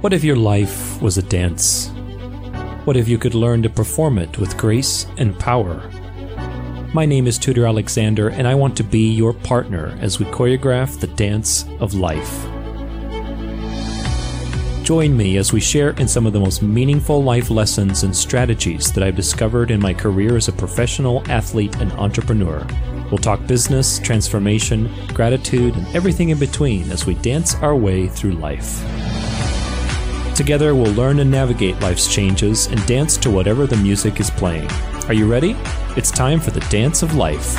What if your life was a dance? What if you could learn to perform it with grace and power? My name is Tudor Alexander, and I want to be your partner as we choreograph the dance of life. Join me as we share in some of the most meaningful life lessons and strategies that I've discovered in my career as a professional athlete and entrepreneur. We'll talk business, transformation, gratitude, and everything in between as we dance our way through life. Together, we'll learn and navigate life's changes and dance to whatever the music is playing. Are you ready? It's time for the dance of life.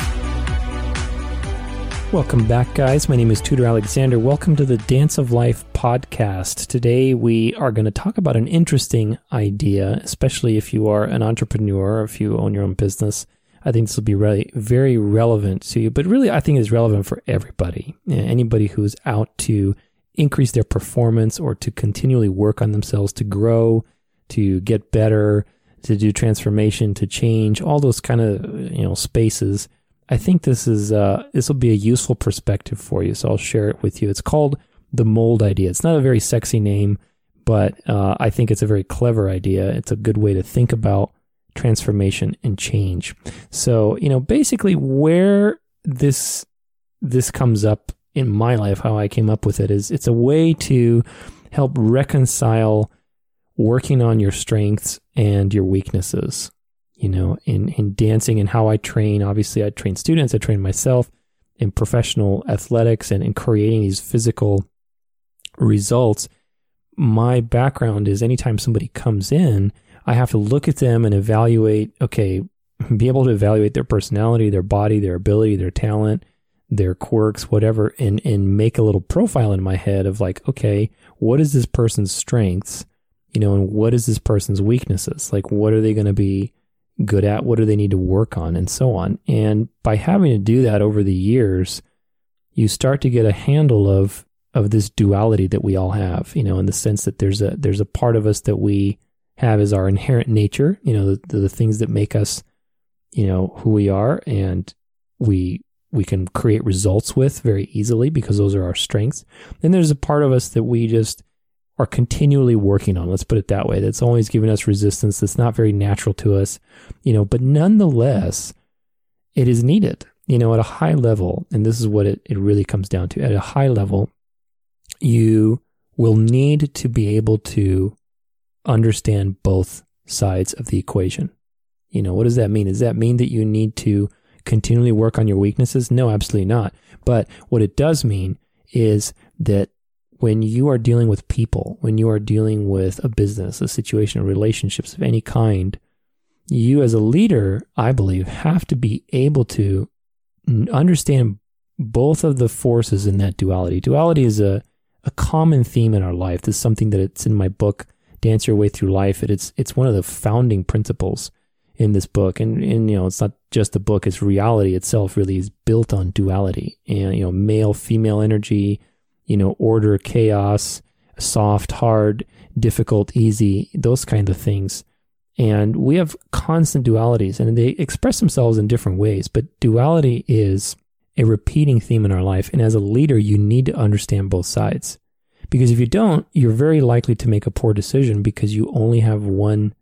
Welcome back, guys. My name is Tudor Alexander. Welcome to the Dance of Life podcast. Today, we are going to talk about an interesting idea, especially if you are an entrepreneur, if you own your own business. I think this will be really very relevant to you, but really, I think it's relevant for everybody. Anybody who's out to increase their performance or to continually work on themselves, to grow, to get better, to do transformation, to change, all those kind of you know spaces I think this is uh, this will be a useful perspective for you. So I'll share it with you. It's called the mold idea. It's not a very sexy name, but uh, I think it's a very clever idea. It's a good way to think about transformation and change. So you know, basically, where this this comes up in my life, how I came up with it is it's a way to help reconcile working on your strengths and your weaknesses you know, in, in dancing and how I train. Obviously, I train students, I train myself in professional athletics and in creating these physical results. My background is anytime somebody comes in, I have to look at them and evaluate, okay, be able to evaluate their personality, their body, their ability, their talent, their quirks, whatever, and, and make a little profile in my head of like, okay, what is this person's strengths? You know, and what is this person's weaknesses? Like, what are they going to be good at? What do they need to work on? And so on. And by having to do that over the years, you start to get a handle of of this duality that we all have, you know, in the sense that there's a there's a part of us that we have is our inherent nature, you know, the, the things that make us, you know, who we are and we we can create results with very easily because those are our strengths. Then there's a part of us that we just are continually working on. Let's put it that way. That's always giving us resistance. That's not very natural to us, you know, but nonetheless, it is needed, you know, at a high level. And this is what it, it really comes down to. At a high level, you will need to be able to understand both sides of the equation. You know, what does that mean? Does that mean that you need to continually work on your weaknesses? No, absolutely not. But what it does mean is that when you are dealing with people, when you are dealing with a business, a situation, or relationships of any kind, you as a leader, I believe, have to be able to understand both of the forces in that duality. Duality is a, a common theme in our life. This is something that it's in my book, Dance Your Way Through Life. It's it's one of the founding principles in this book. And, and you know, it's not just the book, it's reality itself really is built on duality and, you know, male, female energy, you know, order, chaos, soft, hard, difficult, easy, those kind of things. And we have constant dualities and they express themselves in different ways, but duality is a repeating theme in our life. And as a leader, you need to understand both sides. Because if you don't, you're very likely to make a poor decision because you only have one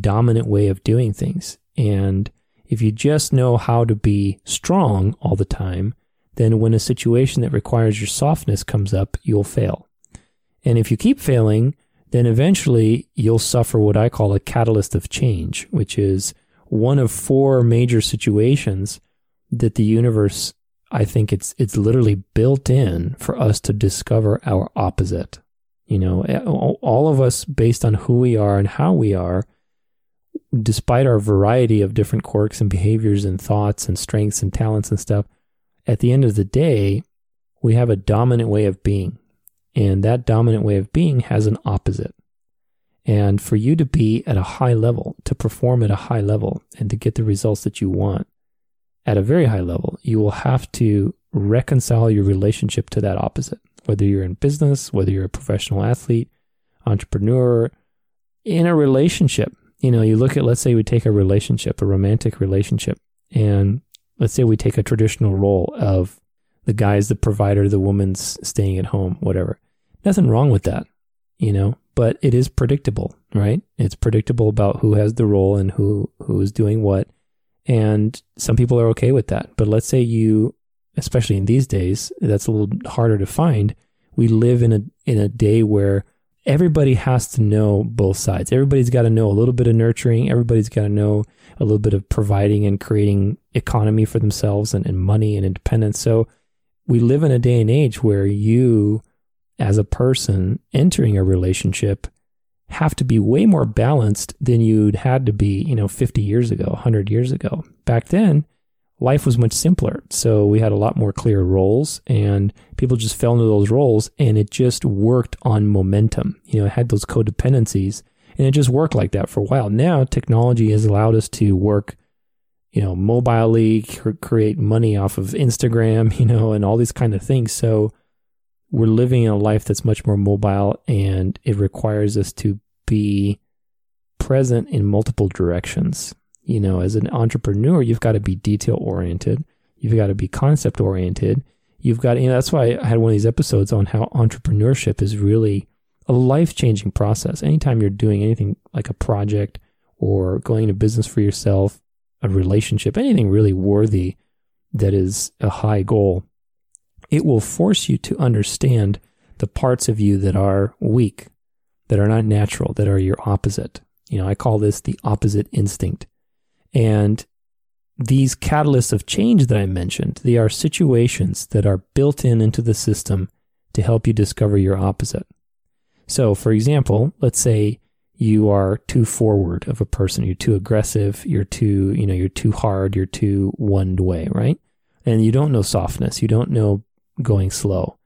dominant way of doing things. And if you just know how to be strong all the time, then when a situation that requires your softness comes up, you'll fail. And if you keep failing, then eventually you'll suffer what I call a catalyst of change, which is one of four major situations that the universe, I think it's, it's literally built in for us to discover our opposite. You know, all of us based on who we are and how we are, despite our variety of different quirks and behaviors and thoughts and strengths and talents and stuff, at the end of the day, we have a dominant way of being. And that dominant way of being has an opposite. And for you to be at a high level, to perform at a high level, and to get the results that you want at a very high level, you will have to reconcile your relationship to that opposite. Whether you're in business, whether you're a professional athlete, entrepreneur, in a relationship, you know, you look at, let's say we take a relationship, a romantic relationship, and let's say we take a traditional role of the guy's the provider, the woman's staying at home, whatever. Nothing wrong with that. you know, but it is predictable, right? It's predictable about who has the role and who who is doing what. And some people are okay with that. But let's say you especially in these days, that's a little harder to find. We live in a in a day where everybody has to know both sides. Everybody's got to know a little bit of nurturing. Everybody's got to know a little bit of providing and creating economy for themselves and, and money and independence. So we live in a day and age where you, as a person entering a relationship, have to be way more balanced than you'd had to be, you know, 50 years ago, 100 years ago. Back then, life was much simpler. So we had a lot more clear roles and people just fell into those roles and it just worked on momentum. You know, it had those codependencies and it just worked like that for a while. Now technology has allowed us to work, you know, mobilely, create money off of Instagram, you know, and all these kind of things. So we're living in a life that's much more mobile and it requires us to be present in multiple directions you know, as an entrepreneur, you've got to be detail oriented. You've got to be concept oriented. You've got, you know, that's why I had one of these episodes on how entrepreneurship is really a life changing process. Anytime you're doing anything like a project or going into business for yourself, a relationship, anything really worthy that is a high goal, it will force you to understand the parts of you that are weak, that are not natural, that are your opposite. You know, I call this the opposite instinct. And these catalysts of change that I mentioned, they are situations that are built in into the system to help you discover your opposite. So, for example, let's say you are too forward of a person, you're too aggressive, you're too, you know, you're too hard, you're too one way, right? And you don't know softness, you don't know going slow.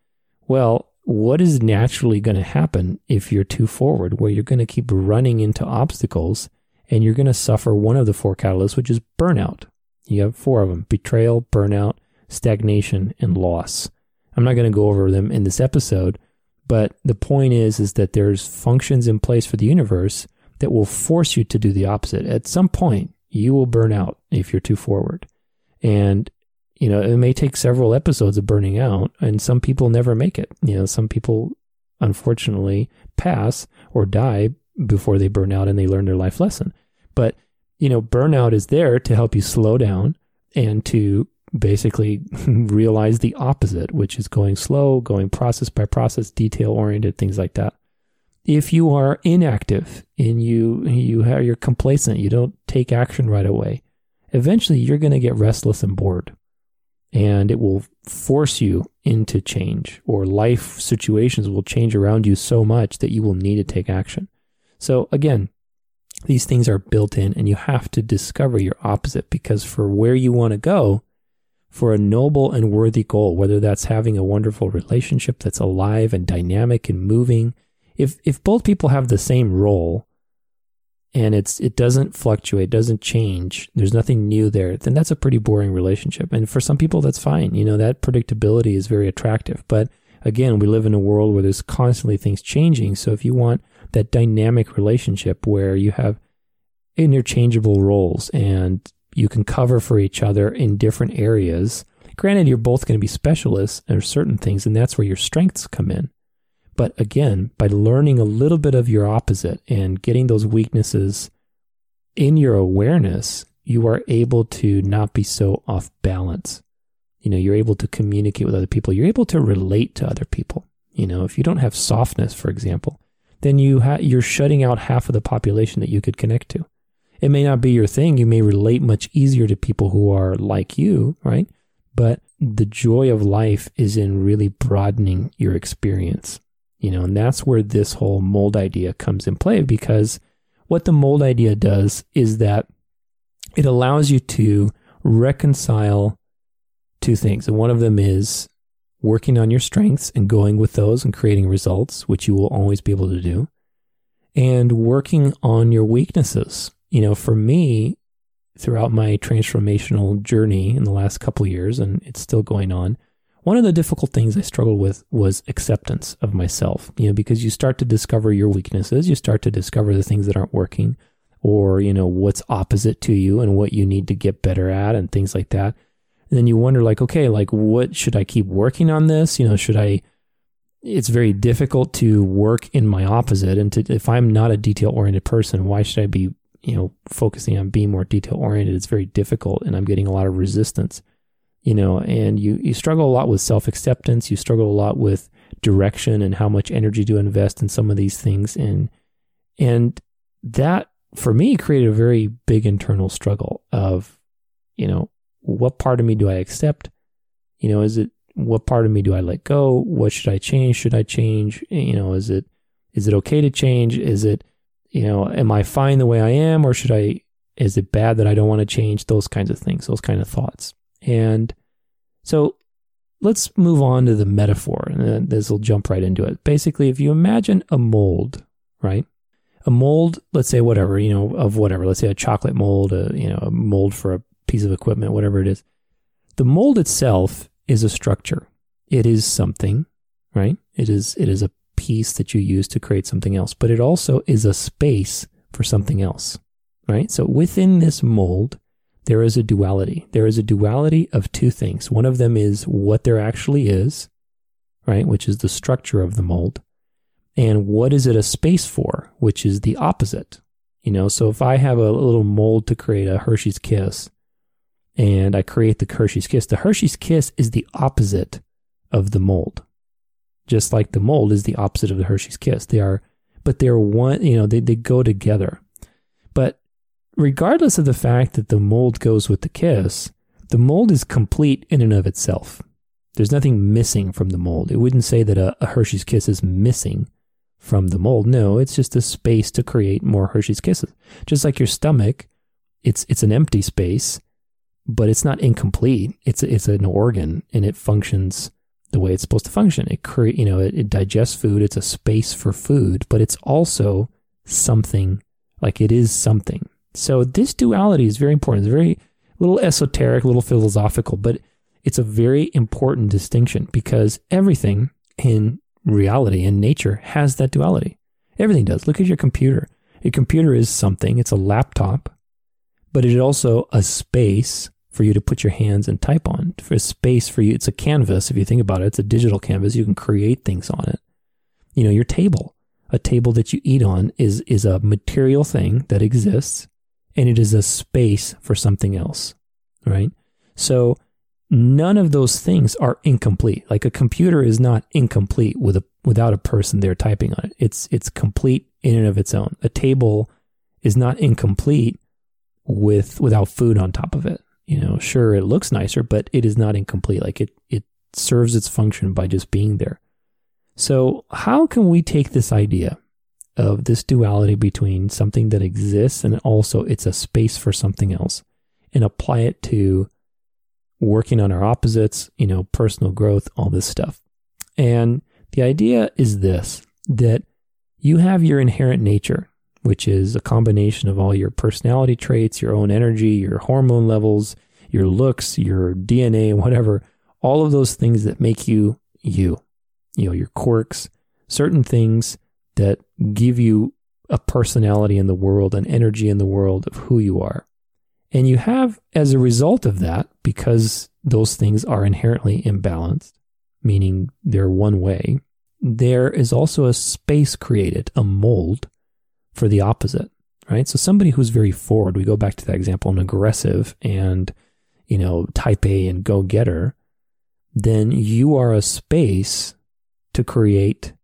Well, what is naturally going to happen if you're too forward, where you're going to keep running into obstacles and you're going to suffer one of the four catalysts, which is burnout. You have four of them betrayal, burnout, stagnation, and loss. I'm not going to go over them in this episode, but the point is, is that there's functions in place for the universe that will force you to do the opposite. At some point, you will burn out if you're too forward. And, you know, it may take several episodes of burning out, and some people never make it. You know, some people unfortunately pass or die before they burn out and they learn their life lesson. But, you know, burnout is there to help you slow down and to basically realize the opposite, which is going slow, going process by process, detail oriented, things like that. If you are inactive and you you are you're complacent, you don't take action right away, eventually you're going to get restless and bored. And it will force you into change, or life situations will change around you so much that you will need to take action. So again, these things are built in and you have to discover your opposite because for where you want to go, for a noble and worthy goal, whether that's having a wonderful relationship that's alive and dynamic and moving, if if both people have the same role and it's it doesn't fluctuate, doesn't change, there's nothing new there, then that's a pretty boring relationship. And for some people that's fine. You know, that predictability is very attractive. But again, we live in a world where there's constantly things changing. So if you want that dynamic relationship where you have interchangeable roles and you can cover for each other in different areas. Granted, you're both going to be specialists in certain things, and that's where your strengths come in. But again, by learning a little bit of your opposite and getting those weaknesses in your awareness, you are able to not be so off balance. You know, you're able to communicate with other people. You're able to relate to other people. You know, if you don't have softness, for example, then you ha- you're shutting out half of the population that you could connect to. It may not be your thing. You may relate much easier to people who are like you, right? But the joy of life is in really broadening your experience, you know, and that's where this whole mold idea comes in play because what the mold idea does is that it allows you to reconcile two things. And one of them is working on your strengths and going with those and creating results, which you will always be able to do, and working on your weaknesses. You know, for me, throughout my transformational journey in the last couple years, and it's still going on, one of the difficult things I struggled with was acceptance of myself, you know, because you start to discover your weaknesses, you start to discover the things that aren't working or, you know, what's opposite to you and what you need to get better at and things like that. And then you wonder, like, okay, like, what should I keep working on this? You know, should I it's very difficult to work in my opposite. And to, if I'm not a detail oriented person, why should I be, you know, focusing on being more detail oriented? It's very difficult and I'm getting a lot of resistance, you know, and you, you struggle a lot with self acceptance. You struggle a lot with direction and how much energy to invest in some of these things. And, and that for me created a very big internal struggle of, you know, what part of me do I accept? You know, is it what part of me do I let go? What should I change? Should I change? You know, is it is it okay to change? Is it you know, am I fine the way I am, or should I? Is it bad that I don't want to change? Those kinds of things, those kind of thoughts. And so let's move on to the metaphor, and this will jump right into it. Basically, if you imagine a mold, right? A mold, let's say whatever, you know, of whatever. Let's say a chocolate mold, a you know, a mold for a piece of equipment, whatever it is. The mold itself is a structure. It is something, right? It is it is a piece that you use to create something else, but it also is a space for something else, right? So within this mold, there is a duality. There is a duality of two things. One of them is what there actually is, right, which is the structure of the mold, and what is it a space for, which is the opposite. You know, so if I have a little mold to create a Hershey's Kiss, and I create the Hershey's Kiss. The Hershey's Kiss is the opposite of the mold, just like the mold is the opposite of the Hershey's Kiss. They are, but they're one, you know, they, they go together. But regardless of the fact that the mold goes with the kiss, the mold is complete in and of itself. There's nothing missing from the mold. It wouldn't say that a, a Hershey's Kiss is missing from the mold. No, it's just a space to create more Hershey's Kisses. Just like your stomach, it's it's an empty space but it's not incomplete. It's it's an organ and it functions the way it's supposed to function. It create you know it, it digests food. It's a space for food, but it's also something like it is something. So this duality is very important. It's very little esoteric, little philosophical, but it's a very important distinction because everything in reality in nature has that duality. Everything does. Look at your computer. A computer is something. It's a laptop but it is also a space for you to put your hands and type on. For a space for you, it's a canvas. If you think about it, it's a digital canvas. You can create things on it. You know, your table, a table that you eat on is, is a material thing that exists and it is a space for something else, right? So none of those things are incomplete. Like a computer is not incomplete with a, without a person there typing on it. It's, it's complete in and of its own. A table is not incomplete with without food on top of it. You know, sure it looks nicer, but it is not incomplete. Like it it serves its function by just being there. So, how can we take this idea of this duality between something that exists and also it's a space for something else and apply it to working on our opposites, you know, personal growth, all this stuff. And the idea is this that you have your inherent nature which is a combination of all your personality traits, your own energy, your hormone levels, your looks, your DNA, whatever, all of those things that make you you, you know, your quirks, certain things that give you a personality in the world, an energy in the world of who you are. And you have, as a result of that, because those things are inherently imbalanced, meaning they're one way, there is also a space created, a mold for the opposite, right? So somebody who's very forward, we go back to that example, an aggressive and, you know, type A and go getter, then you are a space to create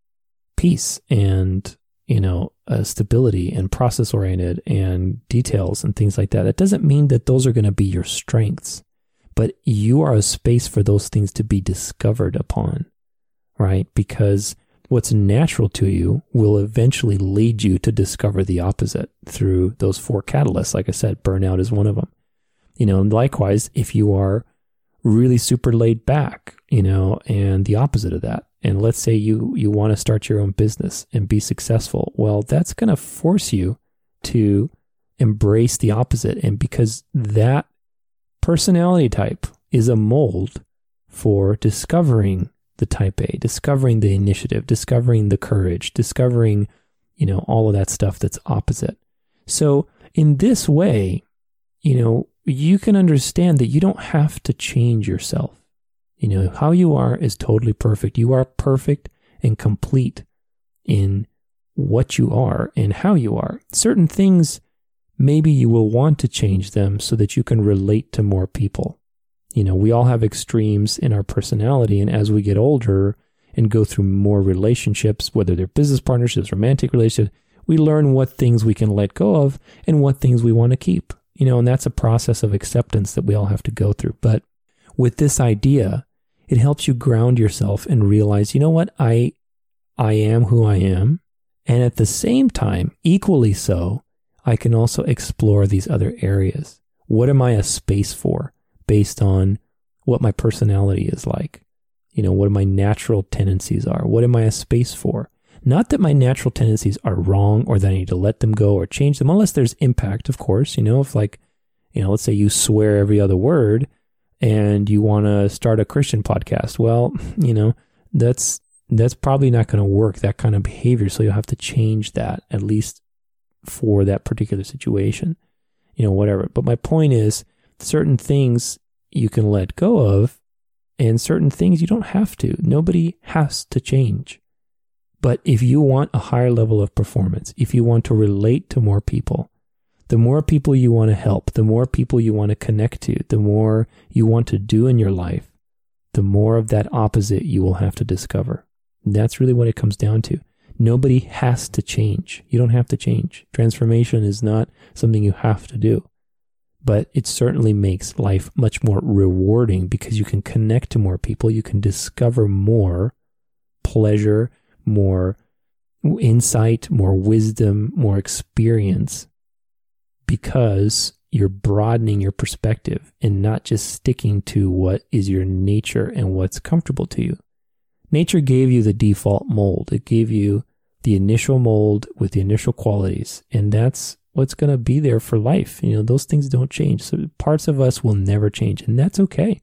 peace and, you know, uh, stability and process oriented and details and things like that. That doesn't mean that those are going to be your strengths, but you are a space for those things to be discovered upon, right? Because what's natural to you will eventually lead you to discover the opposite through those four catalysts. Like I said, burnout is one of them. You know, and likewise, if you are really super laid back, you know, and the opposite of that, and let's say you you want to start your own business and be successful, well, that's going to force you to embrace the opposite, and because that personality type is a mold for discovering the type A, discovering the initiative, discovering the courage, discovering, you know, all of that stuff that's opposite. So in this way, you know, you can understand that you don't have to change yourself. You know, how you are is totally perfect. You are perfect and complete in what you are and how you are. Certain things, maybe you will want to change them so that you can relate to more people. You know, we all have extremes in our personality. And as we get older and go through more relationships, whether they're business partnerships, romantic relationships, we learn what things we can let go of and what things we want to keep. You know, and that's a process of acceptance that we all have to go through. But with this idea, it helps you ground yourself and realize, you know what? I, I am who I am. And at the same time, equally so, I can also explore these other areas. What am I a space for based on what my personality is like? You know, what my natural tendencies are? What am I a space for? Not that my natural tendencies are wrong or that I need to let them go or change them, unless there's impact, of course. You know, if like, you know, let's say you swear every other word and you want to start a Christian podcast. Well, you know, that's that's probably not going to work that kind of behavior, so you'll have to change that at least for that particular situation. You know, whatever. But my point is certain things you can let go of and certain things you don't have to. Nobody has to change. But if you want a higher level of performance, if you want to relate to more people, the more people you want to help, the more people you want to connect to, the more you want to do in your life, the more of that opposite you will have to discover. And that's really what it comes down to. Nobody has to change. You don't have to change. Transformation is not something you have to do, but it certainly makes life much more rewarding because you can connect to more people. You can discover more pleasure, more insight, more wisdom, more experience because you're broadening your perspective and not just sticking to what is your nature and what's comfortable to you. Nature gave you the default mold. It gave you the initial mold with the initial qualities, and that's what's going to be there for life. You know, those things don't change. So parts of us will never change, and that's okay.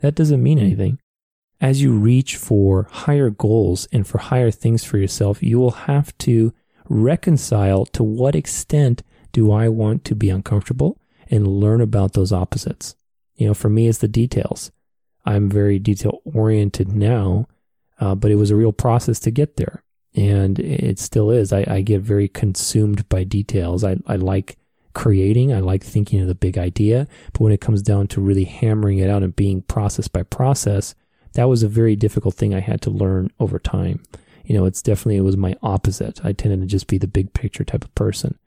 That doesn't mean anything. As you reach for higher goals and for higher things for yourself, you will have to reconcile to what extent do I want to be uncomfortable and learn about those opposites? You know, for me, it's the details. I'm very detail oriented now, uh, but it was a real process to get there. And it still is. I, I get very consumed by details. I, I like creating, I like thinking of the big idea. But when it comes down to really hammering it out and being process by process, that was a very difficult thing I had to learn over time. You know, it's definitely, it was my opposite. I tended to just be the big picture type of person.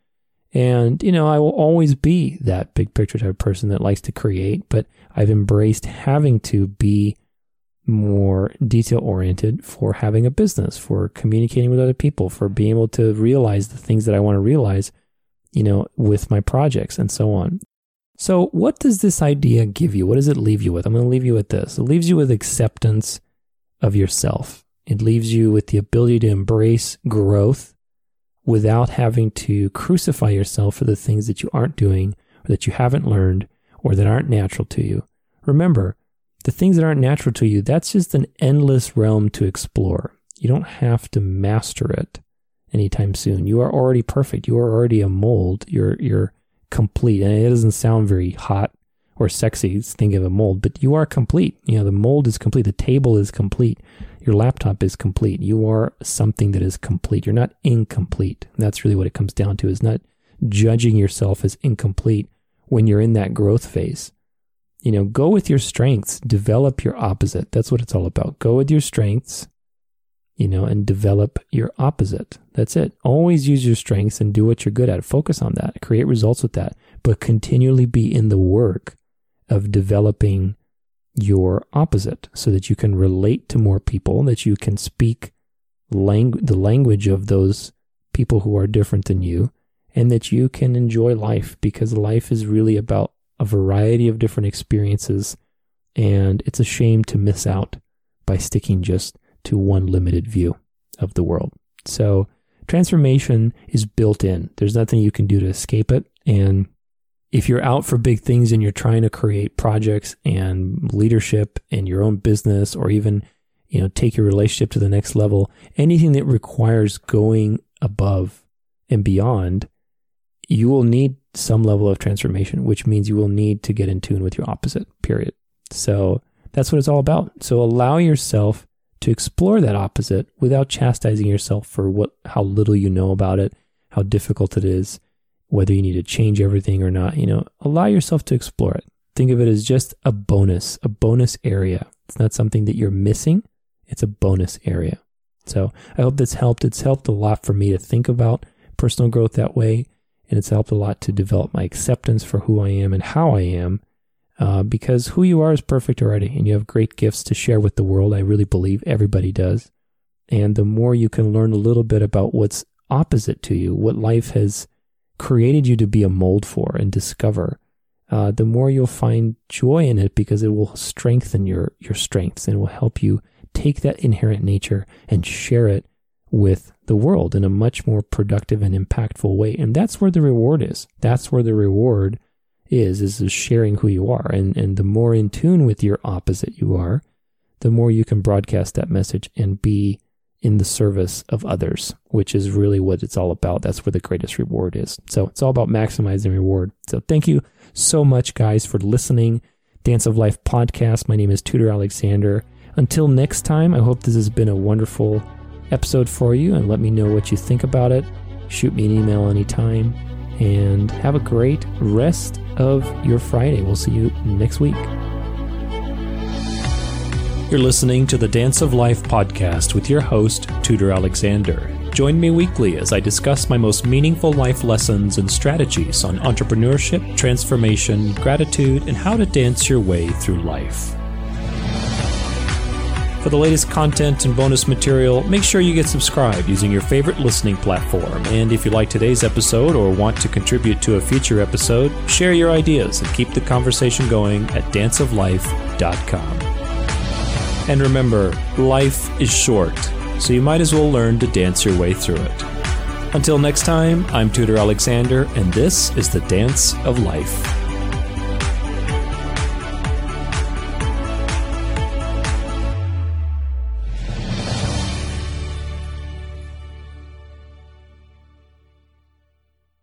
And, you know, I will always be that big picture type person that likes to create, but I've embraced having to be more detail oriented for having a business, for communicating with other people, for being able to realize the things that I want to realize, you know, with my projects and so on. So, what does this idea give you? What does it leave you with? I'm going to leave you with this. It leaves you with acceptance of yourself. It leaves you with the ability to embrace growth without having to crucify yourself for the things that you aren't doing or that you haven't learned or that aren't natural to you. Remember, the things that aren't natural to you, that's just an endless realm to explore. You don't have to master it anytime soon. You are already perfect. You are already a mold. You're you're complete. And it doesn't sound very hot or sexy to think of a mold, but you are complete. You know, the mold is complete. The table is complete your laptop is complete. You are something that is complete. You're not incomplete. That's really what it comes down to is not judging yourself as incomplete when you're in that growth phase. You know, go with your strengths, develop your opposite. That's what it's all about. Go with your strengths, you know, and develop your opposite. That's it. Always use your strengths and do what you're good at. Focus on that. Create results with that, but continually be in the work of developing your opposite so that you can relate to more people, that you can speak lang- the language of those people who are different than you, and that you can enjoy life because life is really about a variety of different experiences. And it's a shame to miss out by sticking just to one limited view of the world. So transformation is built in. There's nothing you can do to escape it. And if you're out for big things and you're trying to create projects and leadership in your own business or even you know take your relationship to the next level anything that requires going above and beyond you will need some level of transformation which means you will need to get in tune with your opposite period. So that's what it's all about. So allow yourself to explore that opposite without chastising yourself for what how little you know about it, how difficult it is, whether you need to change everything or not. You know, allow yourself to explore it. Think of it as just a bonus, a bonus area. It's not something that you're missing. It's a bonus area. So I hope this helped. It's helped a lot for me to think about personal growth that way. And it's helped a lot to develop my acceptance for who I am and how I am. Uh, because who you are is perfect already, and you have great gifts to share with the world. I really believe everybody does. And the more you can learn a little bit about what's opposite to you, what life has created you to be a mold for and discover, uh, the more you'll find joy in it because it will strengthen your your strengths and will help you take that inherent nature and share it with the world in a much more productive and impactful way. And that's where the reward is. That's where the reward is, is sharing who you are. And, and the more in tune with your opposite you are, the more you can broadcast that message and be in the service of others, which is really what it's all about. That's where the greatest reward is. So it's all about maximizing reward. So thank you so much, guys, for listening. Dance of Life podcast. My name is Tudor Alexander. Until next time, I hope this has been a wonderful episode for you and let me know what you think about it. Shoot me an email anytime and have a great rest of your Friday. We'll see you next week. You're listening to the Dance of Life podcast with your host, Tudor Alexander. Join me weekly as I discuss my most meaningful life lessons and strategies on entrepreneurship, transformation, gratitude, and how to dance your way through life. For the latest content and bonus material, make sure you get subscribed using your favorite listening platform. And if you like today's episode or want to contribute to a future episode, share your ideas and keep the conversation going at danceoflife.com. And remember, life is short, so you might as well learn to dance your way through it. Until next time, I'm Tudor Alexander, and this is the Dance of Life.